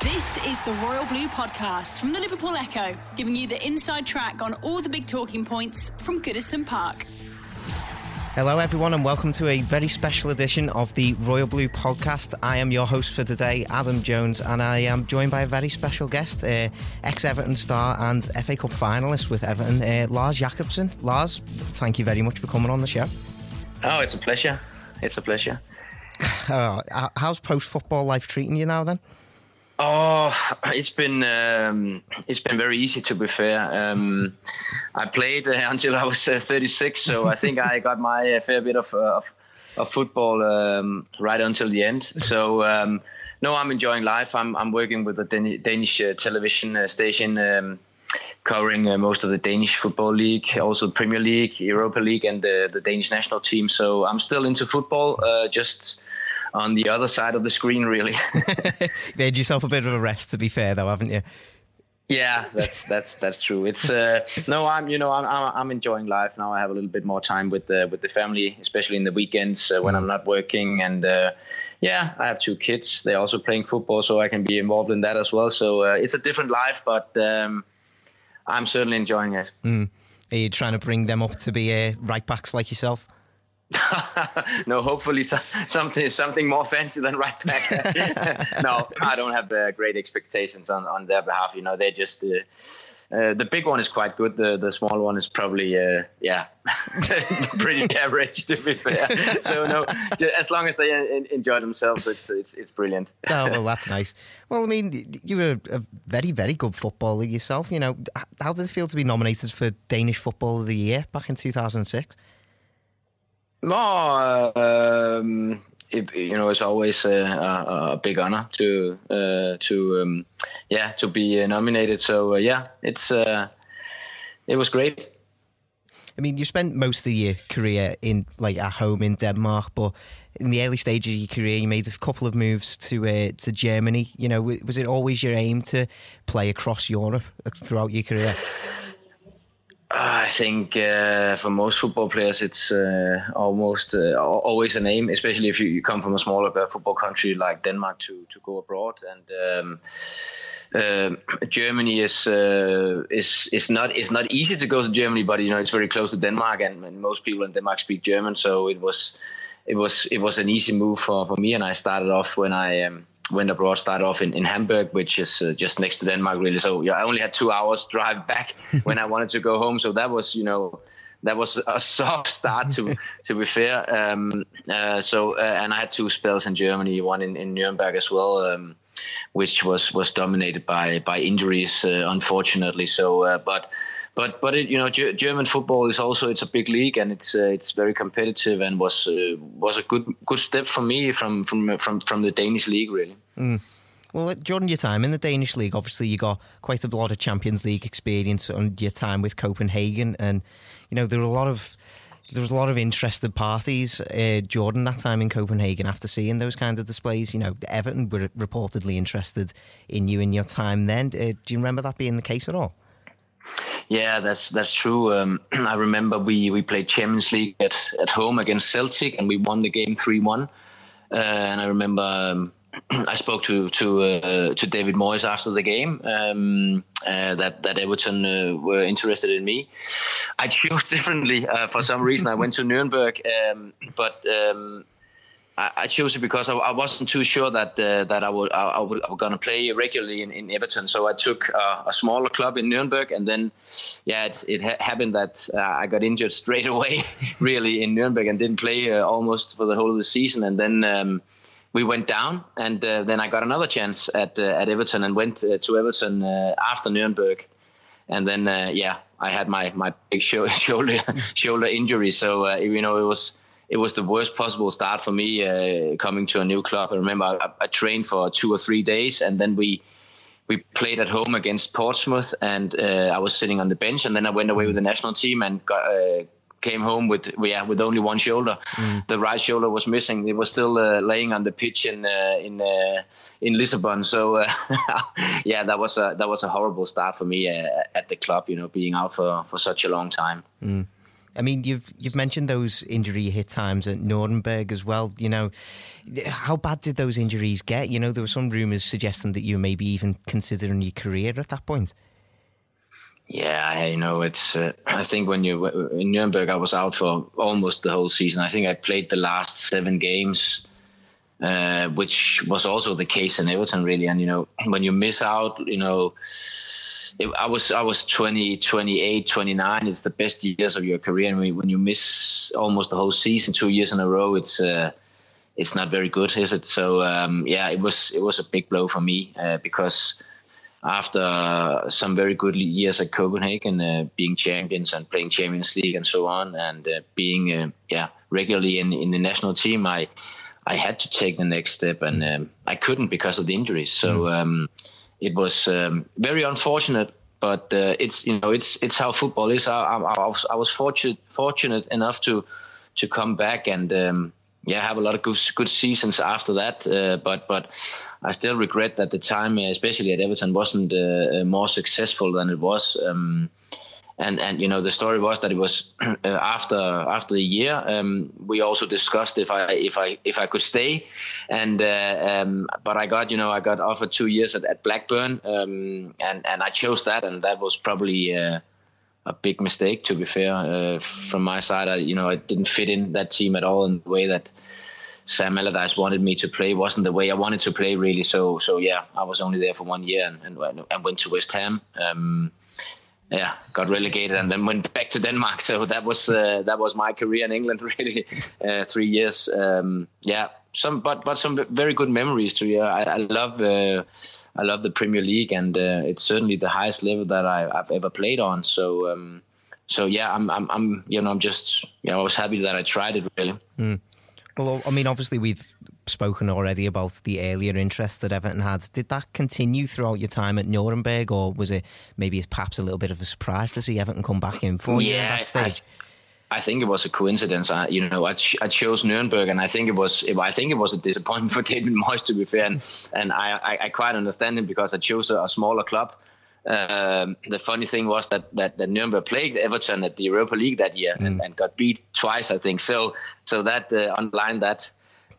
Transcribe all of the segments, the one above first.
This is the Royal Blue Podcast from the Liverpool Echo, giving you the inside track on all the big talking points from Goodison Park. Hello, everyone, and welcome to a very special edition of the Royal Blue podcast. I am your host for today, Adam Jones, and I am joined by a very special guest, uh, ex Everton star and FA Cup finalist with Everton, uh, Lars Jacobsen. Lars, thank you very much for coming on the show. Oh, it's a pleasure. It's a pleasure. Uh, how's post football life treating you now then? Oh, it's been um, it's been very easy to be fair. Um, I played uh, until I was uh, 36, so I think I got my uh, fair bit of uh, of, of, football um, right until the end. So um, no, I'm enjoying life. I'm I'm working with a Danish uh, television station. Um, covering most of the Danish football league, also Premier League, Europa League, and the, the Danish national team. So I'm still into football, just on the other side of the screen, really. Made yourself a bit of a rest, to be fair, though, haven't you? Yeah, that's that's that's true. It's uh, no, I'm you know I'm, I'm enjoying life now. I have a little bit more time with the with the family, especially in the weekends uh, when I'm not working. And uh, yeah, I have two kids. They're also playing football, so I can be involved in that as well. So uh, it's a different life, but um, I'm certainly enjoying it. Mm. Are you trying to bring them up to be uh, right backs like yourself? no, hopefully so, something something more fancy than right back. no, I don't have uh, great expectations on, on their behalf. You know, they just uh, uh, the big one is quite good. The the small one is probably uh, yeah, pretty average to be fair. So no, as long as they enjoy themselves, it's it's it's brilliant. oh well, that's nice. Well, I mean, you were a very very good footballer yourself. You know, how did it feel to be nominated for Danish Football of the Year back in two thousand six? No, um, it, you know, it's always a, a, big honor to uh, to um, yeah to be nominated. So uh, yeah, it's uh, it was great. I mean, you spent most of your career in like at home in Denmark, but in the early stages of your career, you made a couple of moves to uh, to Germany. You know, was it always your aim to play across Europe throughout your career? I think uh, for most football players, it's uh, almost uh, always a name, especially if you, you, come from a smaller uh, football country like Denmark to, to go abroad. And um, uh, Germany is uh, is is not is not easy to go to Germany, but you know it's very close to Denmark, and, and, most people in Denmark speak German, so it was it was it was an easy move for, for me. And I started off when I um, went abroad, started off in, in Hamburg, which is uh, just next to Denmark, really. So yeah, I only had two hours drive back when I wanted to go home. So that was, you know, that was a soft start to to be fair. Um, uh, so uh, and I had two spells in Germany, one in, in Nuremberg as well, um, which was was dominated by by injuries, uh, unfortunately. So, uh, but but but it, you know G- German football is also it's a big league and it's uh, it's very competitive and was uh, was a good good step for me from from from from the Danish league really. Mm. Well, during your time in the Danish league, obviously you got quite a lot of Champions League experience on your time with Copenhagen, and you know there were a lot of there was a lot of interested parties uh, during that time in Copenhagen after seeing those kinds of displays. You know, Everton were reportedly interested in you in your time then. Uh, do you remember that being the case at all? Yeah, that's that's true. Um, I remember we, we played Champions League at, at home against Celtic and we won the game three one. Uh, and I remember um, I spoke to to uh, to David Moyes after the game um, uh, that that Everton uh, were interested in me. I chose differently uh, for some reason. I went to Nuremberg, um, but um, I, chose it because I, wasn't too sure that uh, that I would I, I would I was gonna play regularly in, in Everton. So I took uh, a smaller club in Nuremberg, and then yeah, it, it ha- happened that uh, I got injured straight away, really in Nuremberg, and didn't play uh, almost for the whole of the season. And then um, we went down, and uh, then I got another chance at uh, at Everton, and went to Everton after Nuremberg, and then yeah, I had my my big shoulder shoulder injury. So you know it was it was the worst possible start for me uh, coming to a new club. I remember I, I, trained for two or three days, and then we we played at home against Portsmouth, and uh, I was sitting on the bench, and then I went away with the national team and got, uh, came home with yeah with only one shoulder. Mm. The right shoulder was missing. It was still uh, laying on the pitch in uh, in uh, in Lisbon. So uh, yeah, that was a that was a horrible start for me at the club. You know, being out for for such a long time. Mm. I mean, you've you've mentioned those injury hit times at Nuremberg as well. You know, how bad did those injuries get? You know, there were some rumours suggesting that you were maybe even considering your career at that point. Yeah, you know, it's. Uh, I think when you in Nuremberg, I was out for almost the whole season. I think I played the last seven games, uh, which was also the case in Everton, really. And you know, when you miss out, you know I was I was 20, 28, 29. It's the best years of your career, and when you miss almost the whole season, two years in a row, it's uh, it's not very good, is it? So um, yeah, it was it was a big blow for me uh, because after some very good years at Copenhagen, uh, being champions and playing Champions League and so on, and uh, being uh, yeah regularly in in the national team, I I had to take the next step, and um, I couldn't because of the injuries. So. Mm. Um, it was um, very unfortunate, but uh, it's you know it's it's how football is. I, I, I, was, fortunate fortunate enough to to come back and um, yeah have a lot of good good seasons after that. Uh, but but I still regret that the time, especially at Everton, wasn't uh, more successful than it was. Um, and and you know the story was that it was uh, after after the year um, we also discussed if I if I if I could stay. And uh, um, but I got you know I got offered two years at, at Blackburn um, and and I chose that and that was probably uh, a big mistake to be fair. Uh, from my side I you know I didn't fit in that team at all in the way that Sam Allardyce wanted me to play. Wasn't the way I wanted to play really. So so yeah I was only there for one year and and, and went to West Ham. Um, yeah, got relegated and then went back to Denmark. So that was uh, that was my career in England, really, uh, three years. Um, yeah, some but but some very good memories too. Yeah, I, I love uh, I love the Premier League, and uh, it's certainly the highest level that I, have ever played on. So um, so yeah, I'm I'm I'm you know I'm just you know I was happy that I tried it really. Mm. Well, I mean, obviously we've spoken already about the earlier interest that Everton had. Did that continue throughout your time at Nuremberg, or was it maybe perhaps a little bit of a surprise to see Everton come back in for yeah, you at that stage? I, I think it was a coincidence. I, you know, I, ch- I chose Nuremberg, and I think it was. I think it was a disappointment for David Moyes, to be fair, and, and I, I, I, quite understand him because I chose a, a smaller club. Um, the funny thing was that, that, that Nuremberg played Everton at the Europa League that year mm. and, and, got beat twice, I think. So so that uh, underlined that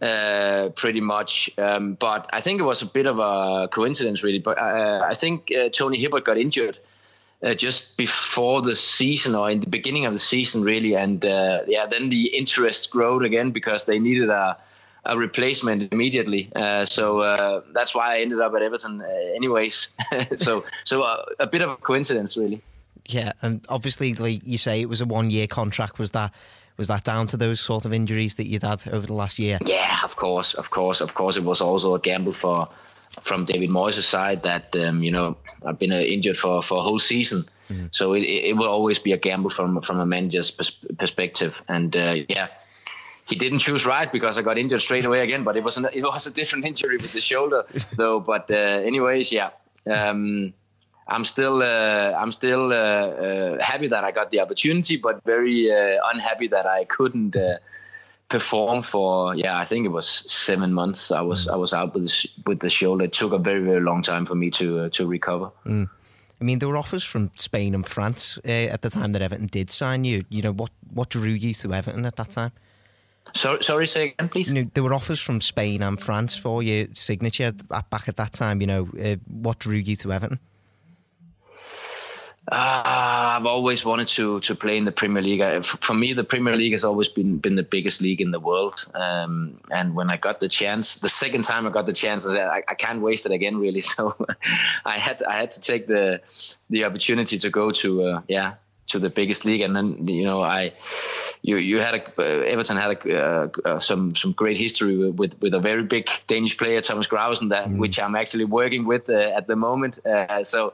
uh, pretty much. Um, but I think it was a bit of a coincidence, really. But uh, I think uh, Tony Hibbert got injured uh, just before the season or in the beginning of the season, really. And uh, yeah, then the interest growed again because they needed a, a replacement immediately. So that's why I ended up at Everton, anyways. so so a bit of a coincidence, really. Yeah, and obviously, like you say, it was a one-year contract. Was that? Was that down to those sort of injuries that you'd had over the last year? Yeah, of course, of course, of course. It was also a gamble for from David Moyes' side that um, you know I've been uh, injured for for a whole season, mm-hmm. so it, it will always be a gamble from from a manager's pers- perspective. And uh, yeah, he didn't choose right because I got injured straight away again. But it was an, it was a different injury with the shoulder though. But uh, anyways, yeah. Um, I'm still uh, I'm still uh, uh, happy that I got the opportunity, but very uh, unhappy that I couldn't uh, perform for yeah I think it was seven months. I was. I was out with the, with the shoulder. It took a very very long time for me to uh, to recover. Mm. I mean, there were offers from Spain and France at the time that Everton did sign you. You know what what drew you to Everton at that time? Sorry, sorry, say again, please. You know, there were offers from Spain and France for your signature back at that time. You know, what drew you to Everton? Uh, I've always wanted to to play in the Premier League. for me, the Premier League has always been been the biggest league in the world. Um, and when I got the chance, the second time I got the chance, I, said, I, I can't waste it again, really. So I had I had to take the the opportunity to go to uh, yeah to the biggest league. And then you know I you you had a, uh, Everton had a, uh, uh, some some great history with with a very big Danish player Thomas Gravesen that mm. which I'm actually working with uh, at the moment. Uh, so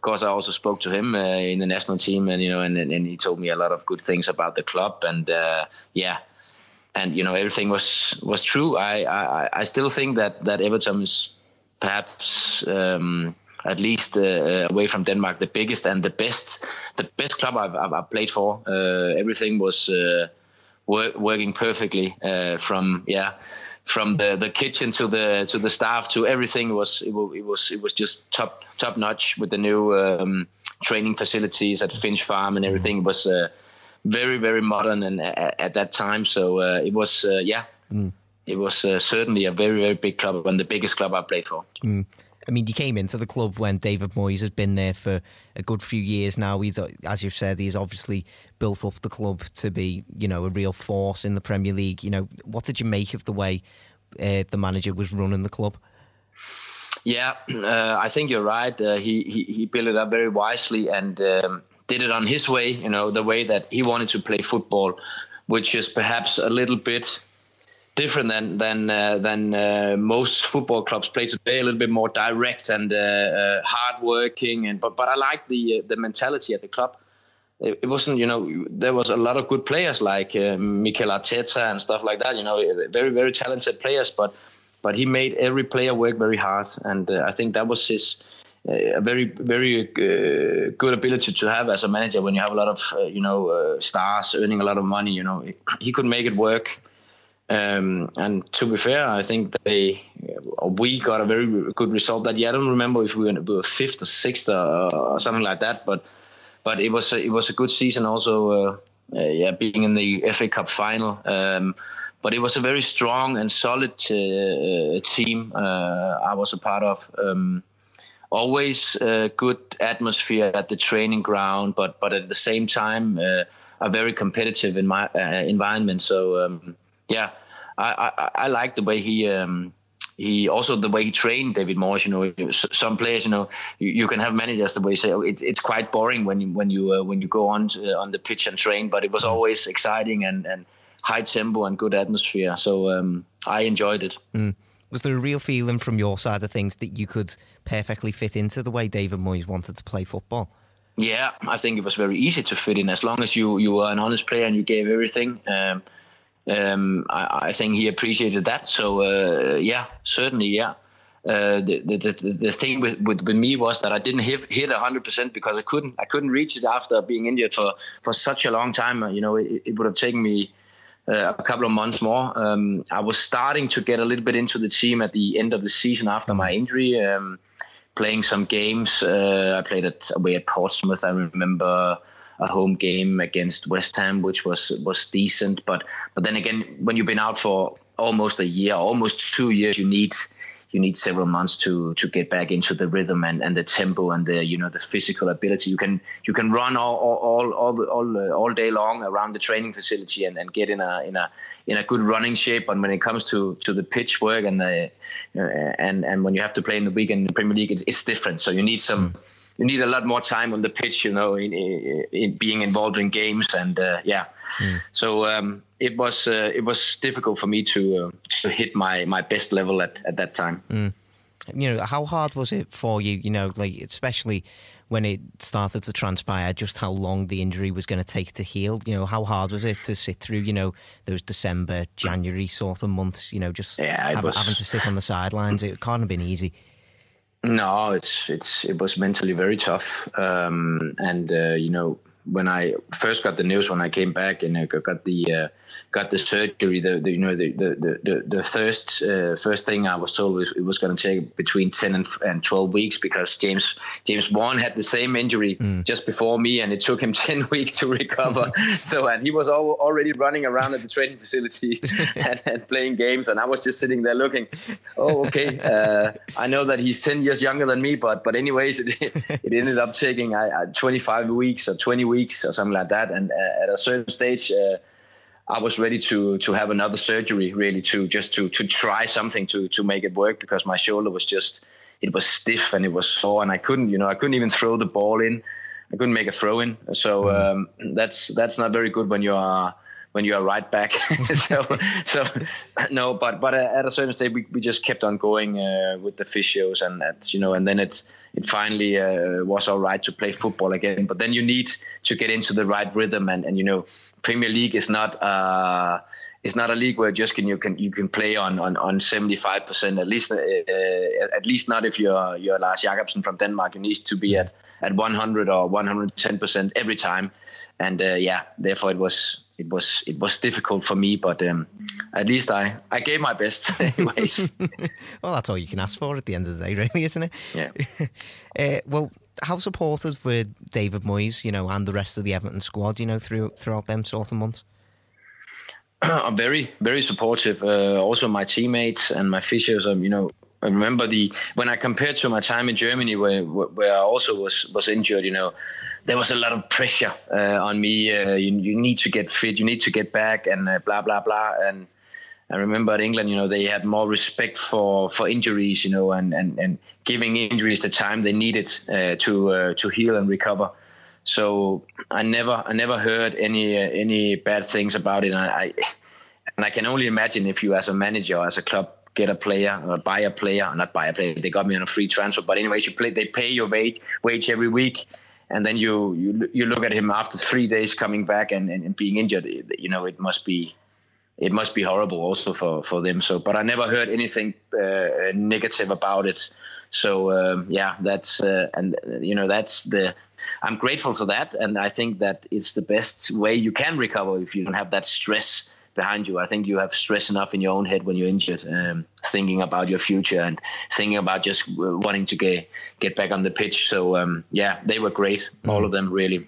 of course, I also spoke to him uh, in the national team, and you know, and, and he told me a lot of good things about the club, and uh, yeah, and you know everything was was true. I I, I still think that that Everton is perhaps. Um, at least uh, away from Denmark, the biggest and the best, the best club I've, I've, I've played for. Uh, everything was uh, work, working perfectly uh, from yeah, from the, the kitchen to the to the staff to everything was it, was it was it was just top top notch with the new um, training facilities at Finch Farm and everything it was uh, very very modern and at, at that time so uh, it was yeah. Mm. It was certainly a very, very big club and the biggest club I played for. Mm. I mean, you came into the club when David Moyes has been there for a good few years now. He's, as you've said, he's obviously built up the club to be, you know, a real force in the Premier League. You know, what did you make of the way uh, the manager was running the club? Yeah, uh, I think you're right. Uh, he, he, he built it up very wisely and um, did it on his way. You know, the way that he wanted to play football, which is perhaps a little bit different than than uh, than uh, most football clubs play today. A little bit more direct and uh, uh hardworking, and but but I like the uh, the mentality at the club. It, it, wasn't, you know, there was a lot of good players like uh, Mikel Arteta and stuff like that. You know, very very talented players, but but he made every player work very hard, and I think that was his. a very very good ability to have as a manager when you have a lot of you know stars earning a lot of money. You know, he could make it work um, and to be fair, I think they we got a very good result that year. I don't remember if we were, fifth or sixth or, or, something like that, but but it was a, it was a good season. Also, uh, uh, yeah, being in the FA Cup final. Um, but it was a very strong and solid uh, team uh, I was a part of. Um, always a good atmosphere at the training ground, but but at the same time uh, a very competitive in my, uh, environment. So um, yeah, I, I, I like the way he um, he also the way he trained David Moyes. You know, some players, you know, you, you can have managers the way say oh, it's it's quite boring when you when you uh, when you go on to, uh, on the pitch and train, but it was mm. always exciting and and high tempo and good atmosphere. So um, I enjoyed it. Mm. Was there a real feeling from your side of things that you could perfectly fit into the way David Moyes wanted to play football? Yeah, I think it was very easy to fit in as long as you you were an honest player and you gave everything. Um, um, I, I, think he appreciated that. So uh, yeah, certainly, yeah. Uh, the, the, the, the thing with, with, me was that I didn't hit hit hundred percent because I couldn't I couldn't reach it after being injured for, for such a long time. You know, it, it would have taken me uh, a couple of months more. Um, I was starting to get a little bit into the team at the end of the season after my injury, um, playing some games. Uh, I played at away at Portsmouth. I remember a home game against West Ham, which was was decent. But but then again, when you've been out for almost a year, almost two years, you need you need several months to to get back into the rhythm and, and the tempo and the you know the physical ability. You can you can run all all all all, uh, all day long around the training facility and, and get in a in a in a good running shape. But when it comes to, to the pitch work and the uh, and and when you have to play in the weekend in the Premier League, it's, it's different. So you need some. Mm you need a lot more time on the pitch, you know, in, in, in being involved in games, and uh, yeah. Mm. So um, it was uh, it was difficult for me to uh, to hit my, my best level at, at that time. Mm. You know, how hard was it for you? You know, like especially when it started to transpire, just how long the injury was going to take to heal. You know, how hard was it to sit through? You know, those December, January sort of months. You know, just yeah, have, was... having to sit on the sidelines. It can't have been easy. No, it's it's it was mentally very tough, um, and uh, you know when I first got the news when I came back and I got the uh, got the surgery, the, the you know the the the, the first uh, first thing I was told was it was going to take between ten and, and twelve weeks because James James Vaughan had the same injury mm. just before me and it took him ten weeks to recover. so and he was all, already running around at the training facility and, and, playing games and I was just sitting there looking. Oh, okay. Uh, I know that he's ten years younger than me, but but anyways, it, it ended up taking uh, twenty five weeks or twenty weeks or something like that. And uh, at a certain stage, uh, I was ready to to have another surgery, really to just to to try something to to make it work because my shoulder was just it was stiff and it was sore and I couldn't you know I couldn't even throw the ball in. I couldn't make a throw in. So mm. um, that's that's not very good when you are when you are right back. so, so no, but but at a certain stage, we, we just kept on going uh, with the physios, and that, you know, and then it it finally uh, was all right to play football again. But then you need to get into the right rhythm, and and you know, Premier League is not. Uh, it's not a league where just can you can you can play on on on 75 percent at least uh, at least not if you're you're Lars Jacobsen from Denmark you need to be at at 100 or 110 percent every time and uh, yeah therefore it was it was it was difficult for me but um, at least I I gave my best anyways well that's all you can ask for at the end of the day really isn't it yeah uh, well how supportive were David Moyes you know and the rest of the Everton squad you know through throughout them sort of months I'm very, very supportive. Uh, also, my teammates and my physios. Um, you know, I remember the when I compared to my time in Germany, where where I also was was injured. You know, there was a lot of pressure uh, on me. Uh, you, you need to get fit. You need to get back, and uh, blah blah blah. And I remember at England, you know, they had more respect for for injuries. You know, and and and giving injuries the time they needed uh, to uh, to heal and recover. So I never I never heard any uh, any bad things about it. And I, and I can only imagine if you as a manager as a club get a player or buy a player, or not buy a player. They got me on a free transfer, but anyways, you play. They pay your wage wage every week, and then you you you look at him after three days coming back and, and, and being injured. You know, it must be it must be horrible also for, for them. So, but I never heard anything uh, negative about it. So um, yeah, that's uh, and uh, you know that's the. I'm grateful for that, and I think that it's the best way you can recover if you don't have that stress behind you. I think you have stress enough in your own head when you're injured, um, thinking about your future and thinking about just wanting to get get back on the pitch. So um, yeah, they were great, all of them really.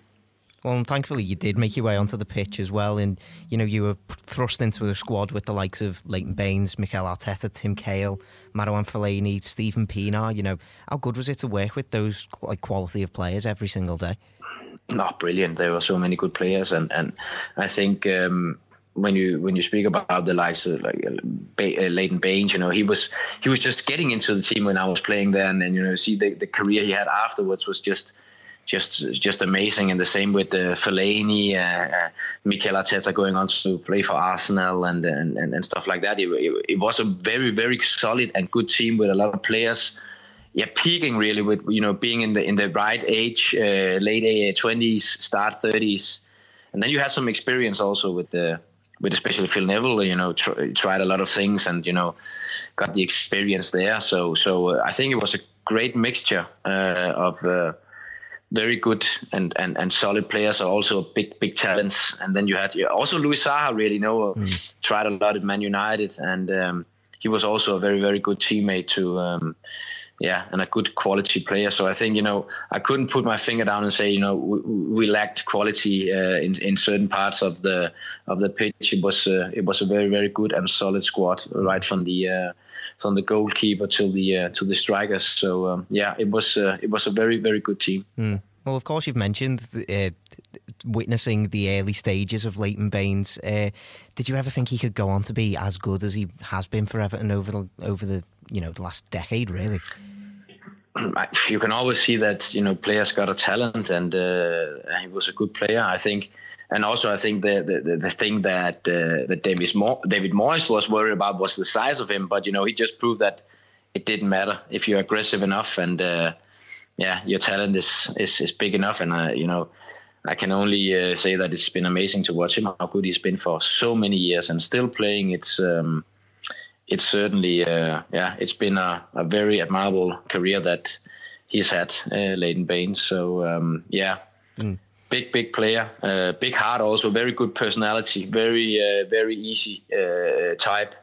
Well, and thankfully you did make your way onto the pitch as well, and you know you were thrust into a squad with the likes of Leighton Baines, Mikel Arteta, Tim Cahill, Marouane Fellaini, Steven Pienaar. You know, how good was it to work with those like quality of players every single day? Not brilliant. There were so many good players, and and I think. Um, when you when you speak about the likes of like uh, Leighton Baines, you know he was he was just getting into the team when I was playing there, and, and you know see the, the career he had afterwards was just just just amazing. And the same with uh, Fellaini, uh, uh, Mikel Arteta going on to play for Arsenal and and, and stuff like that. It, it, it, was a very very solid and good team with a lot of players. Yeah, peaking really with you know being in the in the right age, uh, late twenties, start thirties, and then you had some experience also with the with especially Phil Neville. You know, tr- tried a lot of things and you know got the experience there. So so uh, I think it was a great mixture uh, of very good and, and, and solid players are also big big talents. And then you had also Louis Saha really you know mm. tried a lot at Man United and um, he was also a very very good teammate to um, yeah and a good quality player. So I think you know I couldn't put my finger down and say you know we, we lacked quality uh, in in certain parts of the of the pitch. It was uh, it was a very very good and solid squad right from the uh, from the goalkeeper to the uh, to the strikers. So um, yeah, it was uh, it was a very very good team. Mm. Well, of course, you've mentioned uh, witnessing the early stages of Leighton Baines. Did you ever think he could go on to be as good as he has been for Everton over the over the you know the last decade? Really, you can always see that you know players got a talent, and uh, he was a good player. I think and also, I think the the, the thing that uh, that David, Mo- David Moyes was worried about was the size of him. But you know, he just proved that it didn't matter if you're aggressive enough and uh, yeah, your talent is is, is big enough. And uh, you know, I can only uh, say that it's been amazing to watch him. How good he's been for so many years and still playing. It's um, it's certainly uh, yeah, it's been a, a very admirable career that he's had, uh, Leighton Baines. So um, yeah. Mm big big player uh, big heart also very good personality very uh, very easy uh, type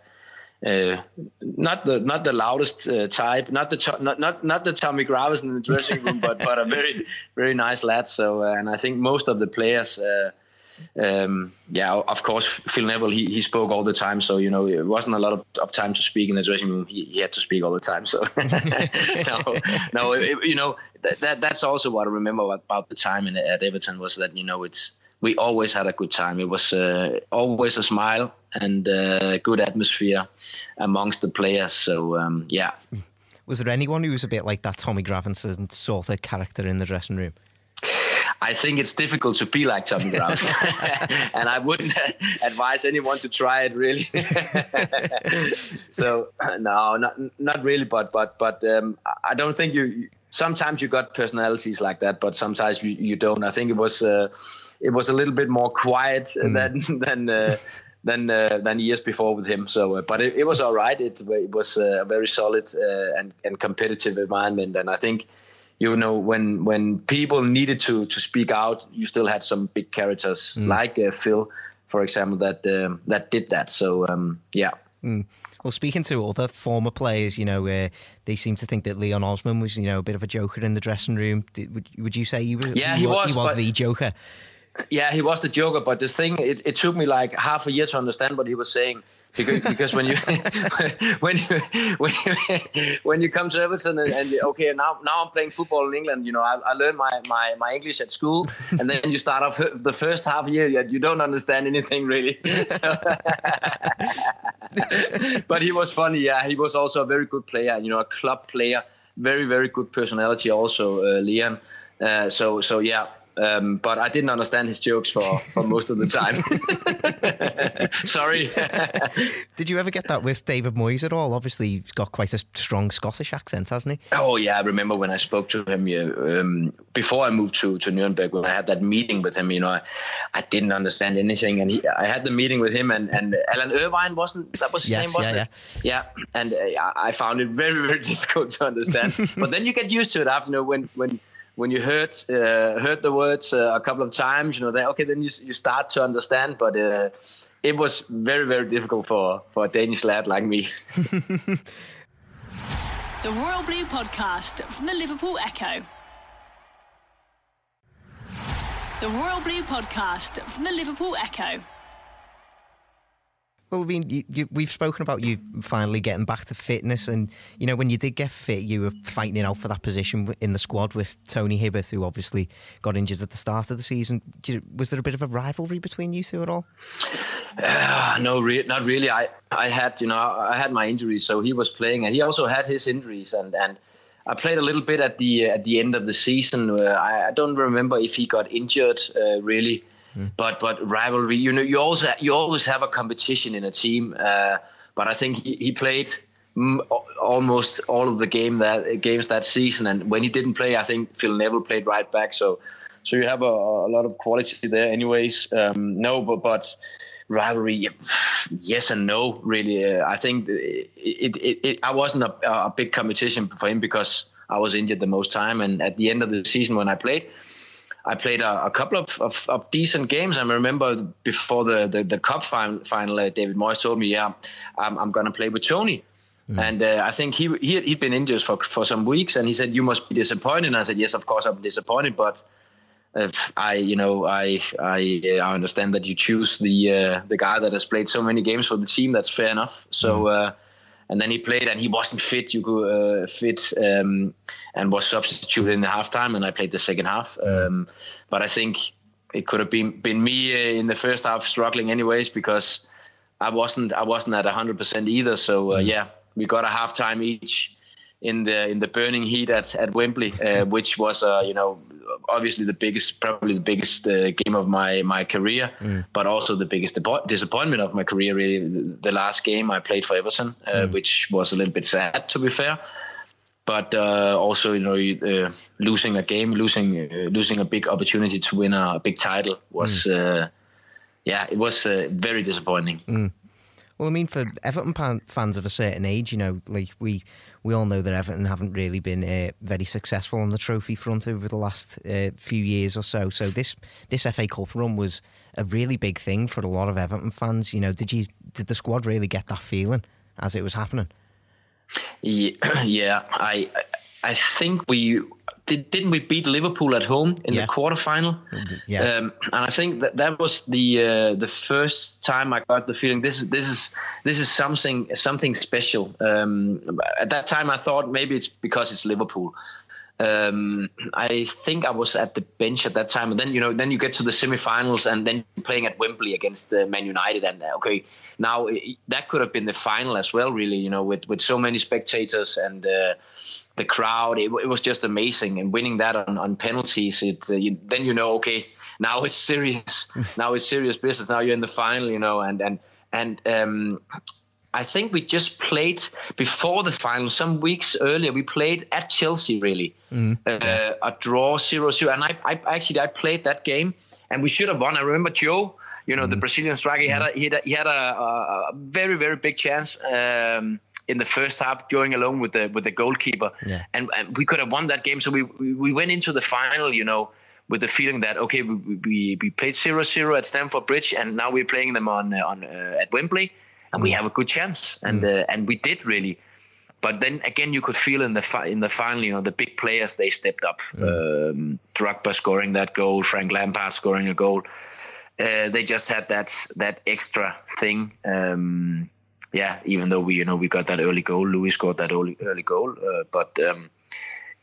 uh, not the not the loudest uh, type not the not, not not the Tommy Gravesen in the dressing room but but a very very nice lad so uh, and I think most of the players um, yeah, of course, Phil Neville, he, he spoke all the time. So, you know, it wasn't a lot of, of time to speak in the dressing room. He, he had to speak all the time. So, no, no it, you know, that, that, that's also what I remember about the time in, at Everton was that, you know, it's, we always had a good time. It was uh, always a smile and uh, good atmosphere amongst the players. So, um, yeah. Was there anyone who was a bit like that Tommy Gravesen sort of character in the dressing room? I think it's difficult to be like Tommy Grouse, and I wouldn't advise anyone to try it really. so no, not not really, but but but um, I don't think you. Sometimes you got personalities like that, but sometimes you, you don't. I think it was uh, it was a little bit more quiet mm. than than. Uh, than uh, than years before with him. So, uh, but it, it, was all right. It, it was a very solid uh, and and competitive environment, and I think you know when when people needed to to speak out, you still had some big characters mm. like uh, Phil, for example, that um, that did that. So um, yeah. Mm. Well, speaking to other former players, you know, uh, they seem to think that Leon Osman was, you know, a bit of a joker in the dressing room. Did, would, would you say he was? Yeah, he, he was. He was the joker. Yeah, he was the joker. But this thing, it, it took me like half a year to understand what he was saying because, because when you when you when you, when you come to Everton and, and, okay now now I'm playing football in England you know I, I learned my, my, my English at school. And then you start off the first half year yet you don't understand anything really. So, but he was funny yeah. He was also a very good player you know a club player. Very very good personality also uh, Leon uh, so so yeah um, but I didn't understand his jokes for, for most of the time. Sorry. Did you ever get that with David Moyes at all? Obviously, he's got quite a strong Scottish accent, hasn't he? Oh, yeah. I remember when I spoke to him yeah, um, before I moved to, to Nuremberg, when I had that meeting with him, you know, I, I didn't understand anything. And he, I had the meeting with him, and, and Alan Irvine wasn't, that was his yes, name, wasn't yeah, it? Yeah. yeah. And uh, I found it very, very difficult to understand. but then you get used to it after, you know, when, when, when you heard uh, heard the words uh, a couple of times, you know, then okay, then you you start to understand. But uh, it was very very difficult for for a Danish lad like me. the Royal Blue Podcast from the Liverpool Echo. The Royal Blue Podcast from the Liverpool Echo. Well, I mean, you, you, we've spoken about you finally getting back to fitness, and you know when you did get fit, you were fighting it out for that position in the squad with Tony Hibbert, who obviously got injured at the start of the season. You, was there a bit of a rivalry between you two at all? Uh, no, re- not really. I, I had, you know, I had my injuries, so he was playing, and he also had his injuries, and and I played a little bit at the at the end of the season. I, I don't remember if he got injured uh, really. Mm. But but rivalry, you know, you also you always have a competition in a team. Uh, but I think he, he played almost all of the game that games that season, and when he didn't play, I think Phil Neville played right back. So so you have a, a lot of quality there, anyways. Um, no, but but rivalry, yes and no, really. Uh, I think it, it, it, I wasn't a, a big competition for him because I was injured the most time, and at the end of the season when I played I played a, a couple of, of, of, decent games. I remember before the, the, the cup final, final uh, David Moyes told me, yeah, I'm, I'm going to play with Tony. Mm. And uh, I think he, he, he'd been injured for, for some weeks and he said, you must be disappointed. And I said, yes, of course I'm disappointed, but if I, you know, I, I, uh, I understand that you choose the, uh, the guy that has played so many games for the team. That's fair enough. So, mm and then he played and he wasn't fit. You could uh, fit um, and was substituted in the halftime, and I played the second half. Um, but I think it could have been been me uh, in the first half struggling anyways because I wasn't I wasn't at hundred percent either. So uh, mm. yeah, we got a halftime each in the in the burning heat at at Wembley, uh, which was uh, you know obviously the biggest, probably the biggest uh, game of my my career, mm. but also the biggest disappointment of my career. Really, the last game I played for Everton, uh, mm. which was a little bit sad to be fair. But uh, also, you know, uh, losing a game, losing losing a big opportunity to win a, big title was, mm. yeah, it was very disappointing. Mm. Well, I mean, for Everton fans of a certain age, you know, like we we all know that Everton haven't really been uh, very successful on the trophy front over the last uh, few years or so. So this this FA Cup run was a really big thing for a lot of Everton fans. You know, did you did the squad really get that feeling as it was happening? Yeah, I I think we did, didn't we beat Liverpool at home in yeah. the quarterfinal? Yeah, um, and I think that that was the uh, the first time I got the feeling this is this is this is something something special. Um, at that time, I thought maybe it's because it's Liverpool. Um, I think I was at the bench at that time, and then you know, then you get to the semi-finals, and then playing at Wembley against uh, Man United, and uh, okay, now it, that could have been the final as well, really, you know, with with so many spectators and uh, the crowd. It, it, was just amazing, and winning that on, on penalties, it uh, you, then you know, okay, now it's serious, now it's serious business. Now you're in the final, you know, and and and um, I think we just played before the final, some weeks earlier. We played at Chelsea, really, mm. uh, a draw 0-0. and I, I, actually I played that game, and we should have won. I remember Jô You know, mm. the Brazilian striker, he had a, he had a, he had a, a very, very big chance. Um, in the first half going along with the with the goalkeeper yeah. and, and we could have won that game so we, we, we went into the final you know with the feeling that okay we we, we played 0-0 at Stamford Bridge and now we're playing them on on uh, at Wembley and mm. we have a good chance and mm. uh, and we did really but then again you could feel in the fi- in the final you know the big players they stepped up mm. um, Drogba scoring that goal Frank Lampard scoring a goal uh, they just had that that extra thing um, yeah, even though we you know we got that early goal, Louis scored that early early goal, uh, but um,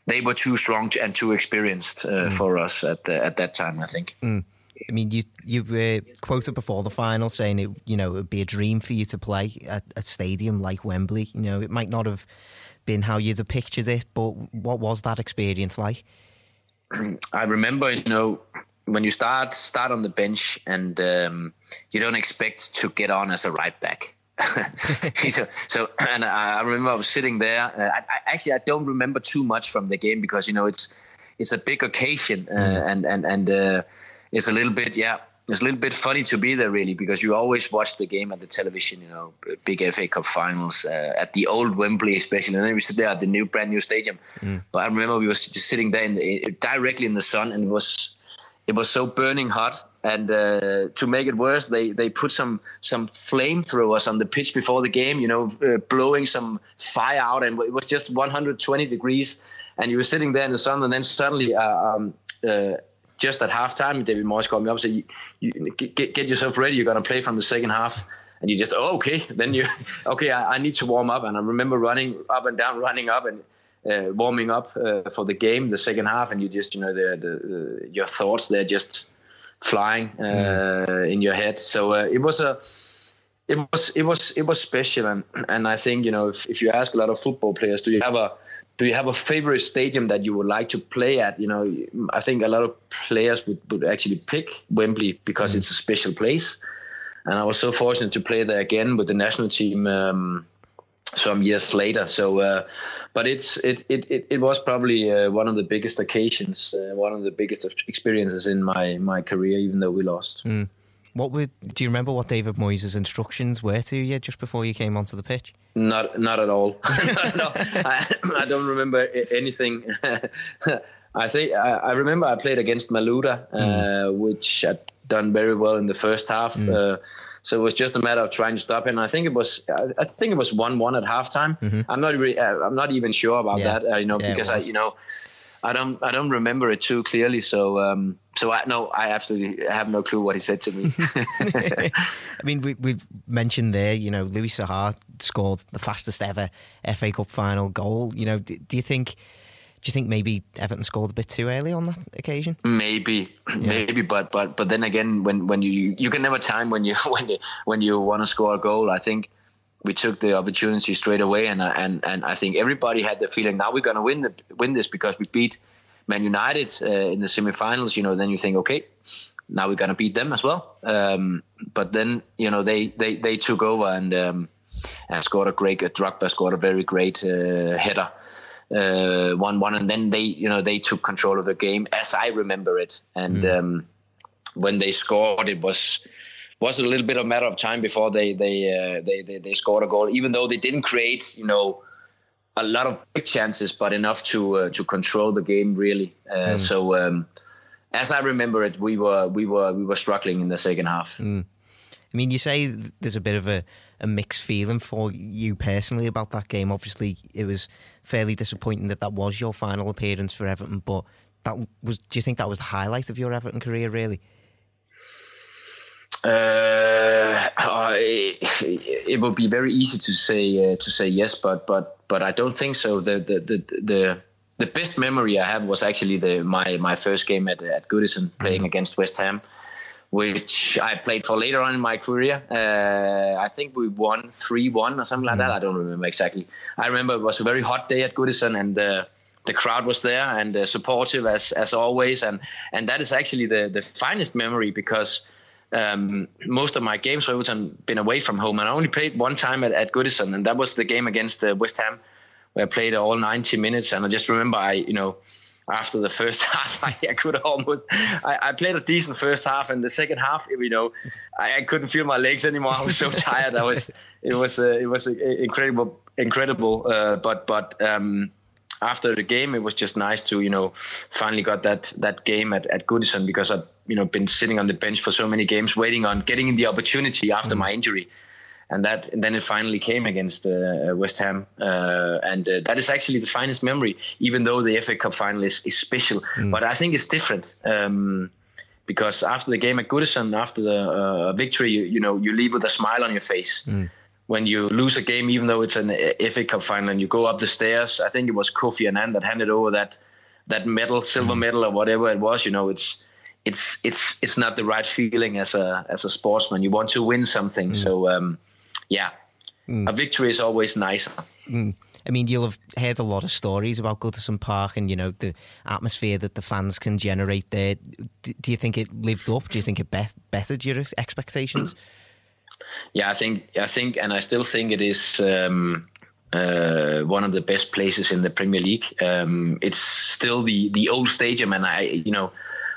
they were too strong and too experienced uh, mm. for us at at that time. I think. Mm. I mean, you you uh, quoted before the final saying it, you know, it would be a dream for you to play at a stadium like Wembley. You know, it might not have been how you'd have pictured it, but what was that experience like? I remember, you know, when you start start on the bench and um, you don't expect to get on as a right back. so, so, and I remember I was sitting there. Uh, I, I, actually I don't remember too much from the game because you know it's it's a big occasion uh, mm. and and and uh, it's a little bit yeah it's a little bit funny to be there really because you always watch the game at the television you know big FA Cup finals uh, at the old Wembley especially and then we sit there at the new brand new stadium. Mm. But I remember we were just sitting there in the, directly in the sun and it was it was so burning hot and uh, to make it worse they they put some some flamethrowers on the pitch before the game you know uh, blowing some fire out and it was just 120 degrees and you were sitting there in the sun and then suddenly uh, um, uh, just at halftime david moyes called me up and said you, you get, get yourself ready. You're going to play from the second half. And you just oh okay. Then you okay I, I need to warm up. And i remember running up and down running up and uh, warming up uh, for the game, the second half, and you just you know the, the, the your thoughts they're just flying uh, mm. in your head. So uh, it was a it was it was it was special, and and I think you know if, if you ask a lot of football players, do you have a do you have a favorite stadium that you would like to play at? You know, I think a lot of players would, would actually pick Wembley because mm. it's a special place. And I was so fortunate to play there again with the national team um, some years later. So, uh, but it's it it it, it was probably uh, one of the biggest occasions, uh, one of the biggest experiences in my my career, even though we lost. Mm. What would do you remember what David Moyes' instructions were to you just before you came onto the pitch? Not not at all. no, I, I, don't remember anything. I think I, I, remember I played against Malouda, mm. which had done very well in the first half. Mm so it was just a matter of trying to stop him. I think it was I think it was one one at halftime. Mm-hmm. I'm not really, uh, I'm not even sure about yeah. that. Uh, you know yeah, because I you know I don't I don't remember it too clearly. So um, so I no I absolutely have no clue what he said to me. I mean we we've mentioned there you know Louis Saha scored the fastest ever FA Cup final goal. You know do, do you think? Do you think maybe Everton scored a bit too early on that occasion? Maybe, yeah. maybe, but but but then again, when when you you can never time when you when you when you want to score a goal. I think we took the opportunity straight away, and and and I think everybody had the feeling now we're gonna win the, win this because we beat Man United uh, in the semifinals. You know, then you think okay. Now we're gonna beat them as well, um, but then you know they they, they took over and um, and scored a great. Uh, Drogba scored a very great uh, header, uh, one one, and then they you know they took control of the game as I remember it, and mm. um, when they scored, it was was a little bit of a matter of time before they they, uh, they they they scored a goal, even though they didn't create you know a lot of big chances, but enough to uh, to control the game really. Uh, mm. So. Um, as I remember it, we were we were we were struggling in the second half. Mm. I mean, you say there's a bit of a, a mixed feeling for you personally about that game. Obviously, it was fairly disappointing that that was your final appearance for Everton. But that was. Do you think that was the highlight of your Everton career? Really? Uh, I, it would be very easy to say uh, to say yes, but but but I don't think so. The the the the, the best memory I have was actually the my my first game at at Goodison playing mm-hmm. against West Ham which I played for later on in my career. Uh, I think we won 3 1 or something like that. Mm. I don't remember exactly. I remember it was a very hot day at Goodison and uh, the crowd was there and uh, supportive as, as always. And, and that is actually the, the finest memory because um, most of my games for Everton been away from home. And I only played one time at, at Goodison, and that was the game against uh, West Ham where I played all 90 minutes. And I just remember I, you know, after the first half, I, I could almost. I, I, played a decent first half, and the second half, you know, I, I couldn't feel my legs anymore. I was so tired. I was. It was. Uh, it was incredible, incredible. Uh, but but um, after the game, it was just nice to you know finally got that that game at at Goodison because I've you know been sitting on the bench for so many games, waiting on getting the opportunity after mm. my injury and that and then it finally came against uh, West Ham, uh, and uh, that is actually the finest memory. Even though the FA Cup final is, is special, mm. but I think it's different um, because after the game at Goodison, after the uh, victory, you, you, know you leave with a smile on your face. Mm. When you lose a game, even though it's an FA Cup final, and you go up the stairs, I think it was Kofi Annan that handed over that that medal, silver mm. medal or whatever it was. You know, it's it's it's it's not the right feeling as a as a sportsman. You want to win something, mm. so. Um, yeah, mm. a victory is always nicer. Mm. I mean, you'll have heard a lot of stories about Goodison Park and you know the atmosphere that the fans can generate there. D- do you think it lived up? Do you think it be- bettered your expectations? Yeah, I think I think, and I still think it is um, uh, one of the best places in the Premier League. Um, it's still the the old stadium, and I you know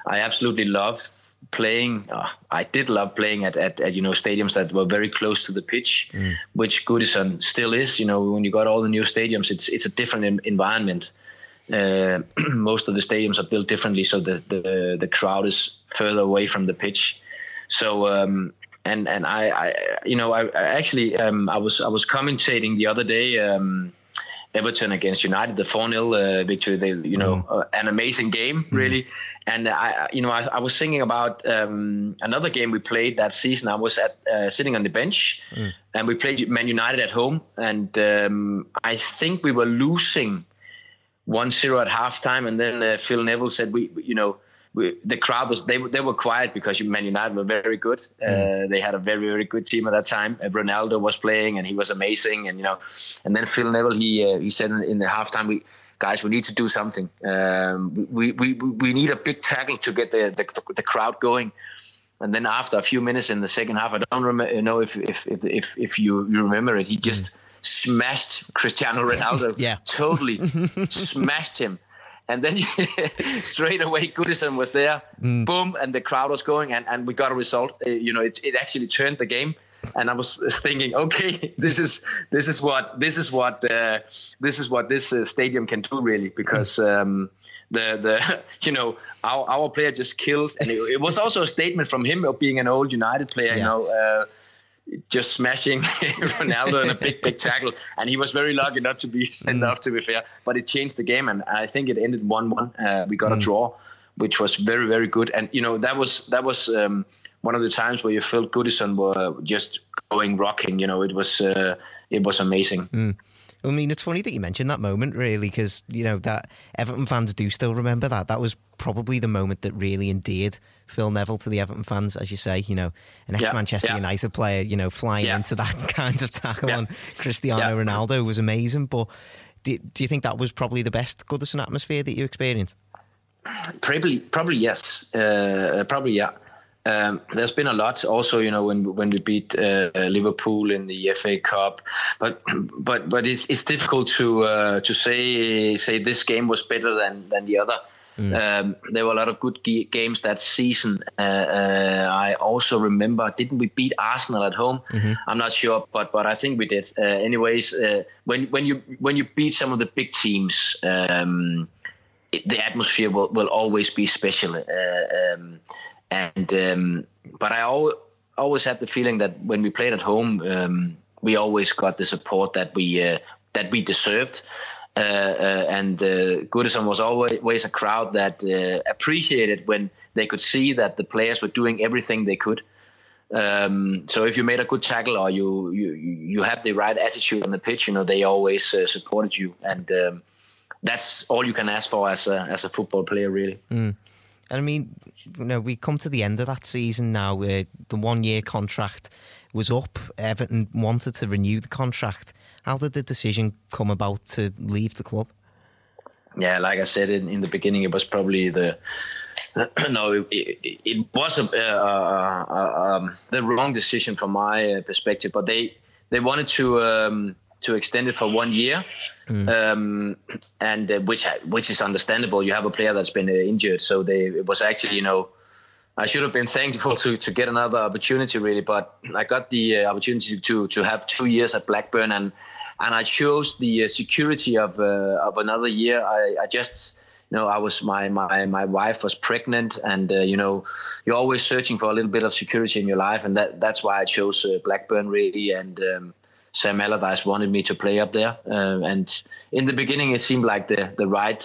I absolutely love playing. Uh, I did love playing at, at, at, you know stadiums that were very close to the pitch, mm. which Goodison still is. You know, when you got all the new stadiums, it's it's a different environment. Uh, most of the stadiums are built differently, so the, the the crowd is further away from the pitch. So um, and and I, I you know I, I actually um, I was I was commentating the other day. Um, Everton against United, the 4 0 uh, victory. They, you know, mm. uh, an amazing game, mm. really. Mm. And I, you know, I, I was thinking about um, another game we played that season. I was at uh, sitting on the bench, mm. and we played Man United at home, and um, I think we were losing 1-0 at halftime, and then uh, Phil Neville said, "We, you know." We, the crowd was they they were quiet because Man United were very good. Mm. Uh, they had a very very good team at that time. Uh, Ronaldo was playing and he was amazing. And you know, and then Phil Neville he uh, he said in, in, the halftime, "We guys, we need to do something. Um, we, we we need a big tackle to get the the, the crowd going." And then after a few minutes in the second half, I don't remember, you know if if if if, if you, you remember it, he just mm. smashed Cristiano Ronaldo. yeah, totally smashed him and then straight away Goodison was there, mm. boom, and the crowd was going, and, and we got a result. Uh, you know, it, it actually turned the game. And I was thinking, okay, this is this is what this is what uh, this is what this uh, stadium can do really, because um, the the you know our our player just killed, and it, it, was also a statement from him of being an old United player. Yeah. You know, uh, just smashing Ronaldo in a big, big tackle. And he was very lucky not to be sent mm. off, to be fair. But it changed the game, and I think it ended one-one. Uh, we got mm. a draw, which was very, very good. And you know that was that was um, one of the times where you felt Goodison were just going rocking. You know, it was uh, it was amazing. Mm. I mean, it's funny that you mentioned that moment, really, because you know that Everton fans do still remember that. That was probably the moment that really endeared Phil Neville to the Everton fans, as you say. You know, an ex-Manchester yeah, yeah. United player, you know, flying yeah. into that kind of tackle on Cristiano Ronaldo was amazing. But do, do you think that was probably the best Goodison atmosphere that you experienced? Probably, probably yes. Uh, probably yeah. Um, there's been a lot also, you know, when when we beat uh, Liverpool in the FA Cup, but but but it's it's difficult to uh, to say say this game was better than than the other. Mm. Um, there were a lot of good g- games that season. Uh, uh I also remember, didn't we beat Arsenal at home? Mm-hmm. I'm not sure, but but I think we did. Uh, anyways, uh, when when you when you beat some of the big teams. Um, it, the atmosphere will, will always be special. Um, and um, but I al- always had the feeling that when we played at home, um, we always got the support that we uh, that we deserved. Uh, uh, and uh, Goodison was always a crowd that uh, appreciated when they could see that the players were doing everything they could. Um, so if you made a good tackle or you you you had the right attitude on the pitch, you know they always uh, supported you, and um, that's all you can ask for as a as a football player, really. Mm. I mean, you know, we come to the end of that season now. Where the one year contract was up. Everton wanted to renew the contract. How did the decision come about to leave the club? Yeah, like I said in, in the beginning, it was probably the no, it, it, it was a, uh, uh, um, the wrong decision from my uh, perspective. But they they wanted to um, to extend it for one year, mm. um, and uh, which which is understandable. You have a player that's been uh, injured, so they it was actually you know. I should have been thankful to, to get another opportunity, really, but I got the uh, opportunity to to have two years at Blackburn, and and I chose the uh, security of uh, of another year. I, I just you know, I was my my my wife was pregnant, and uh, you know, you're always searching for a little bit of security in your life, and that that's why I chose uh, Blackburn really. And um, Sam Allardyce wanted me to play up there, uh, and in the beginning it seemed like the the right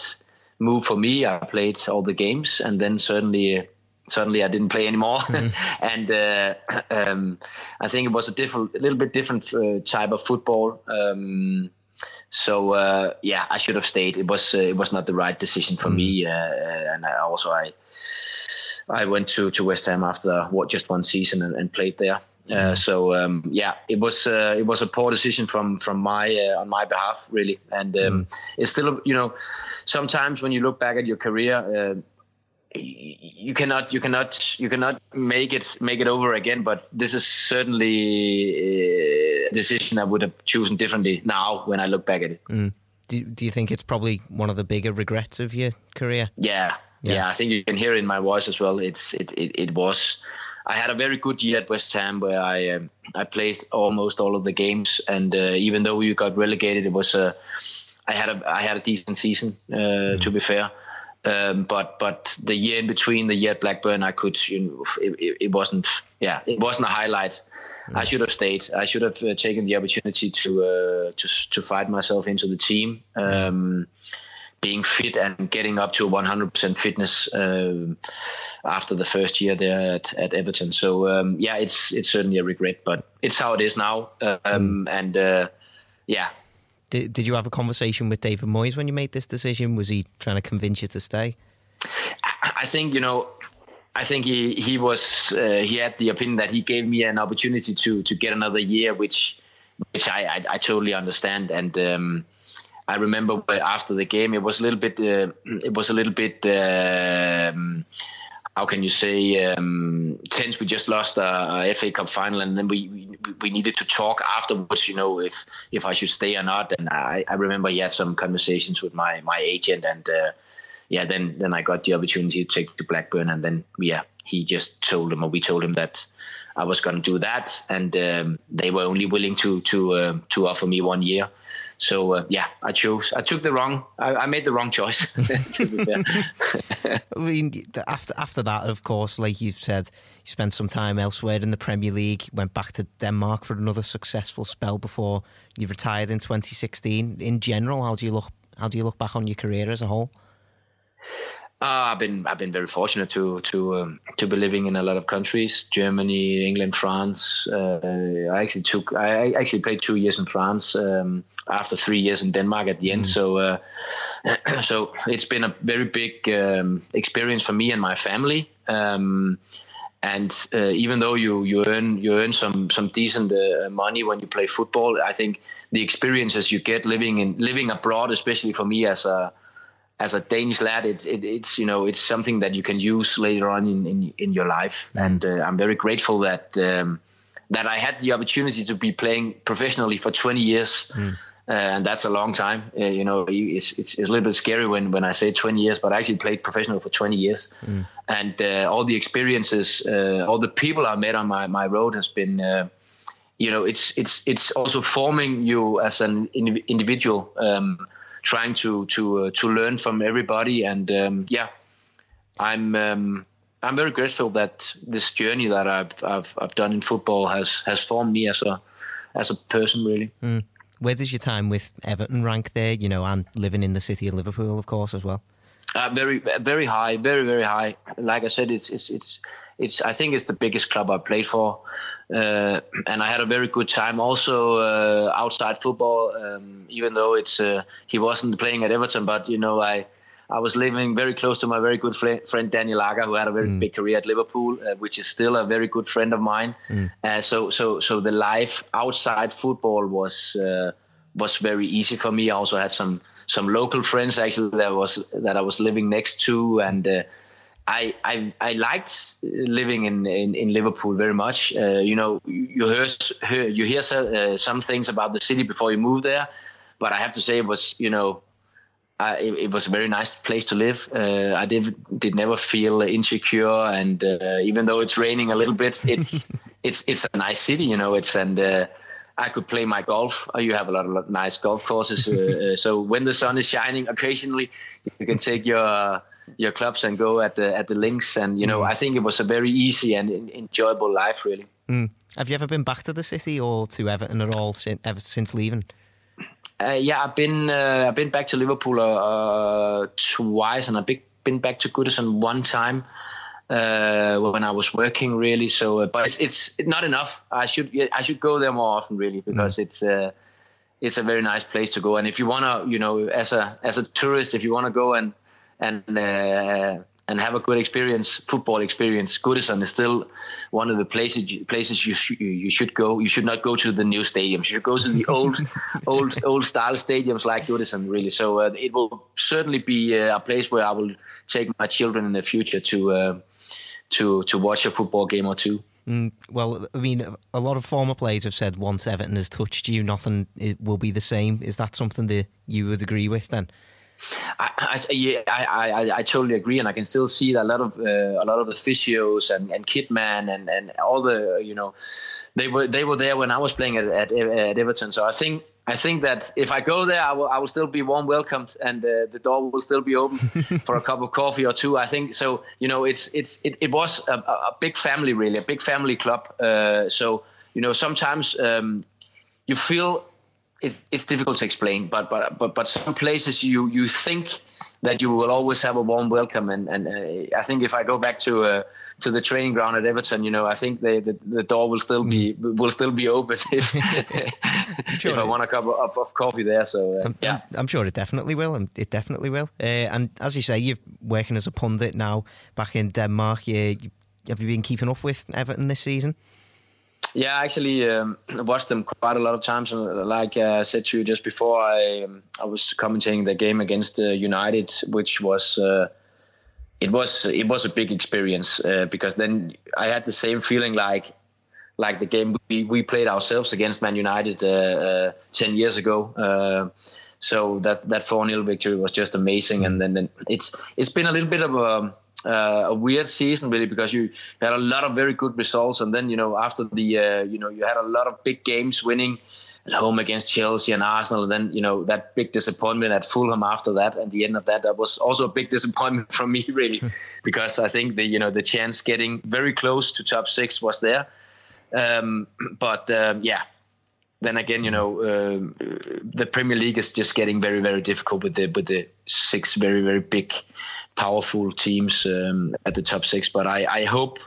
move for me. I played all the games, and then certainly. Suddenly, I didn't play anymore, mm-hmm. and uh, um, I think it was a different, a little bit different uh, type of football. Um, so uh, yeah, I should have stayed. It was uh, it was not the right decision for mm. me, uh, uh, and I also I I went to, to West Ham after what just one season and, and played there. Uh, mm. so um, yeah, it was uh, it was a poor decision from from my on my behalf really, and um, mm. it's still you know sometimes when you look back at your career you cannot you cannot you cannot make it make it over again but this is certainly a decision i would have chosen differently now when i look back at it mm. do, do you think it's probably one of the bigger regrets of your career yeah yeah, yeah i think you can hear it in my voice as well it's it, it, it was I had a very good year at West Ham where I um, I played almost all of the games, and uh, even though we got relegated, it was a I had a I had a decent season. Uh, mm. To be fair, um, but but the year in between the year at Blackburn, I could you know it, it wasn't yeah it wasn't a highlight. Mm. I should have stayed. I should have uh, taken the opportunity to uh, to to fight myself into the team, um, being fit and getting up to 100% fitness uh, after the first year there at, at Everton. So um, yeah, it's it's certainly a regret, but it's how it is now. Um, mm. And uh, yeah, did, did you have a conversation with David Moyes when you made this decision? Was he trying to convince you to stay? I think you know. I think he he was uh, he had the opinion that he gave me an opportunity to to get another year, which which I I, I totally understand. And um, I remember after the game, it was a little bit uh, it was a little bit. Um, how can you say um, tense? We just lost a, a, FA Cup final, and then we, we, we needed to talk afterwards. You know, if if I should stay or not. And I, I remember he had some conversations with my my agent, and uh, yeah, then then I got the opportunity to take to Blackburn, and then yeah, he just told him or we told him that I was going to do that, and um, they were only willing to to uh, to offer me one year. So uh, yeah, I chose. I took the wrong. I, I made the wrong choice. I mean, after after that, of course, like you've said, you spent some time elsewhere in the Premier League. Went back to Denmark for another successful spell before you retired in 2016. In general, how do you look? How do you look back on your career as a whole? Uh, I've been I've been very fortunate to to um, to be living in a lot of countries: Germany, England, France. Uh, I actually took I actually played two years in France um, after three years in Denmark at the end. Mm. So uh, so it's been a very big um, experience for me and my family. Um, and uh, even though you you earn you earn some some decent uh, money when you play football, I think the experiences you get living in living abroad, especially for me as a as a Danish lad, it's it, it's you know it's something that you can use later on in in, in your life, and uh, I'm very grateful that um, that I had the opportunity to be playing professionally for 20 years. Mm. Uh, and that's a long time. Uh, you know, it's, it's, it's a little bit scary when, when I say 20 years, but I actually played professional for 20 years, mm. and uh, all the experiences, uh, all the people I met on my, my road has been, uh, you know, it's it's it's also forming you as an individual. Um, trying to to uh, to learn from everybody. And um, yeah, I'm um, I'm very grateful that this journey that I've, I've I've done in football has has formed me as a as a person really. Mm. Where does your time with Everton rank there? You know, and living in the city of Liverpool, of course, as well. Uh, very, very high, very, very high. Like I said, it's, it's, it's, it's. I think it's the biggest club I played for uh, and I had a very good time. Also uh, outside football, um, even though it's uh, he wasn't playing at Everton, but you know I I was living very close to my very good friend, friend Daniel Agger, who had a very mm. big career at Liverpool, uh, which is still a very good friend of mine. Mm. Uh, so so so the life outside football was uh, was very easy for me. I also had some some local friends actually that was that I was living next to and I, I I liked living in, in, in Liverpool very much. Uh, you know, you hear, hear you hear uh, some things about the city before you move there, but I have to say it was you know, uh, it, it, was a very nice place to live. Uh, I did did never feel insecure, and uh, even though it's raining a little bit, it's it's it's a nice city. You know, it's and. Uh, I could play my golf. You have a lot of nice golf courses. so when the sun is shining, occasionally you can take your your clubs and go at the at the links. And you know, mm. I think it was a very easy and enjoyable life, really. Mm. Have you ever been back to the city or to Everton at all since ever since leaving? Uh, yeah, I've been uh, I've been back to Liverpool uh, twice, and I've been back to Goodison one time uh, when I was working. Really, so uh, but it's, it's, not enough. I should I should go there more often, really, because mm. it's uh, it's a very nice place to go. And if you wanna, you know, as a as a tourist, if you wanna go and and uh, and have a good experience, football experience. Goodison is still one of the places places you sh- you should go. You should not go to the new stadiums. You should go to the old old old style stadiums like Goodison, really. So uh, it will certainly be uh, a place where I will take my children in the future to uh, to to watch a football game or two. Mm, well, I mean, a lot of former players have said once Everton has touched you, nothing will be the same. Is that something that you would agree with then? I, I, yeah, I, I, I totally agree, and I can still see that a lot of uh, a lot of the physios and and Kitman and and all the you know they were they were there when I was playing at at, at Everton. So I think I think that if I go there, I will, I will still be warm welcomed, and uh, the door will still be open for a cup of coffee or two. I think so. You know, it's it's it, it was a, a big family, really, a big family club. Uh, so you know, sometimes um, you feel it's, it's difficult to explain, but but but but some places you you think that you will always have a warm welcome, and and uh, I think if I go back to uh, to the training ground at Everton, you know, I think the the, the door will still be mm. will still be open if, sure if I want a cup of, of coffee there. So uh, I'm, yeah, I'm sure it definitely will. It definitely will. Uh, and as you say, you're working as a pundit now back in Denmark. You, have you been keeping up with Everton this season? Yeah, I actually um, watched them quite a lot of times. And Like uh, I said to you just before, I um, I was commentating the game against uh, United, which was uh, it was it was a big experience uh, because then I had the same feeling like like the game we, we played ourselves against Man United uh, uh, ten years ago. so that that four 0 victory was just amazing, and then, then it's it's been a little bit of a uh, a weird season really because you had a lot of very good results. And then you know after the uh, you know you had a lot of big games winning at home against Chelsea and Arsenal and then you know that big disappointment at Fulham after that and the end of that that was also a big disappointment from me really because I think the you know the chance getting very close to top 6 was there. Um, but um, yeah. Then again, you know, uh, the Premier League is just getting very, very difficult with the with the six very, very big powerful teams um, at the top six. But I, I hope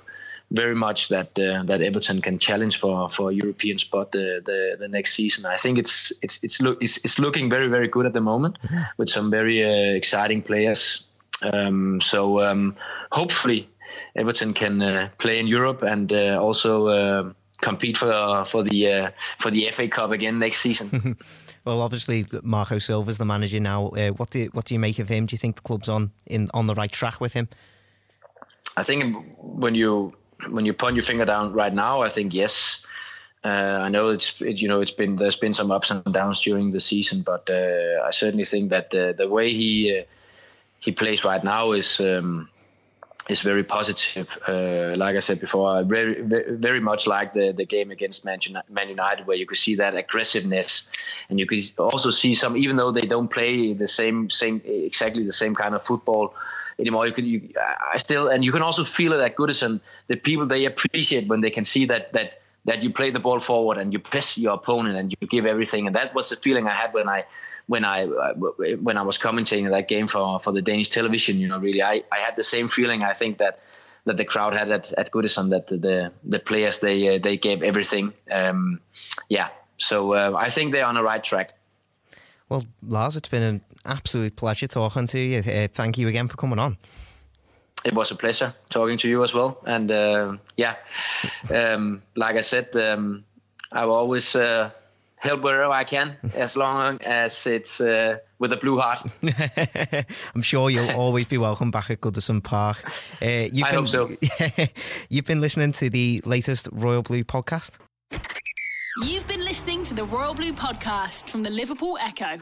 very much that uh, that Everton can challenge for for a European spot the, the, the next season. I think it's it's it's look it's, it's looking very very good at the moment mm-hmm. with some very uh, exciting players. Um, so um, hopefully Everton can uh, play in Europe and uh, also uh, compete for for the uh, for the FA Cup again next season. Well, obviously, Marco Silva's the manager now. Uh, what do you, what do you make of him? Do you think the club's on in on the right track with him? I think when you when you point your finger down right now, I think yes. Uh, I know it's it, you know it's been there's been some ups and downs during the season, but uh, I certainly think that uh, the way he uh, he plays right now is um, is very positive. Uh, like I said before, I very very much like the the game against Man United, where you could see that aggressiveness, and you could also see some, even though they don't play the same same exactly the same kind of football anymore. You can you I still and you can also feel it at Goodison. The people they appreciate when they can see that that that you play the ball forward and you press your opponent and you give everything. And that was the feeling I had when I when I when I was commentating that game for for the Danish television. You know, really, I, I had the same feeling. I think that that the crowd had at, at Goodison that the the players they uh, they gave everything. Um, yeah, so uh, I think they're on the right track. Well, Lars, it's been an absolute pleasure talking to you. Uh, thank you again for coming on it was a pleasure talking to you as well. And uh, yeah, um, like I said, um, I will always uh, help wherever I can, as long as it's uh, with a blue heart. I'm sure you'll always be welcome back at Goodison Park. Uh, you've I been, hope so. you've been listening to the latest Royal Blue podcast. You've been listening to the Royal Blue podcast from the Liverpool Echo.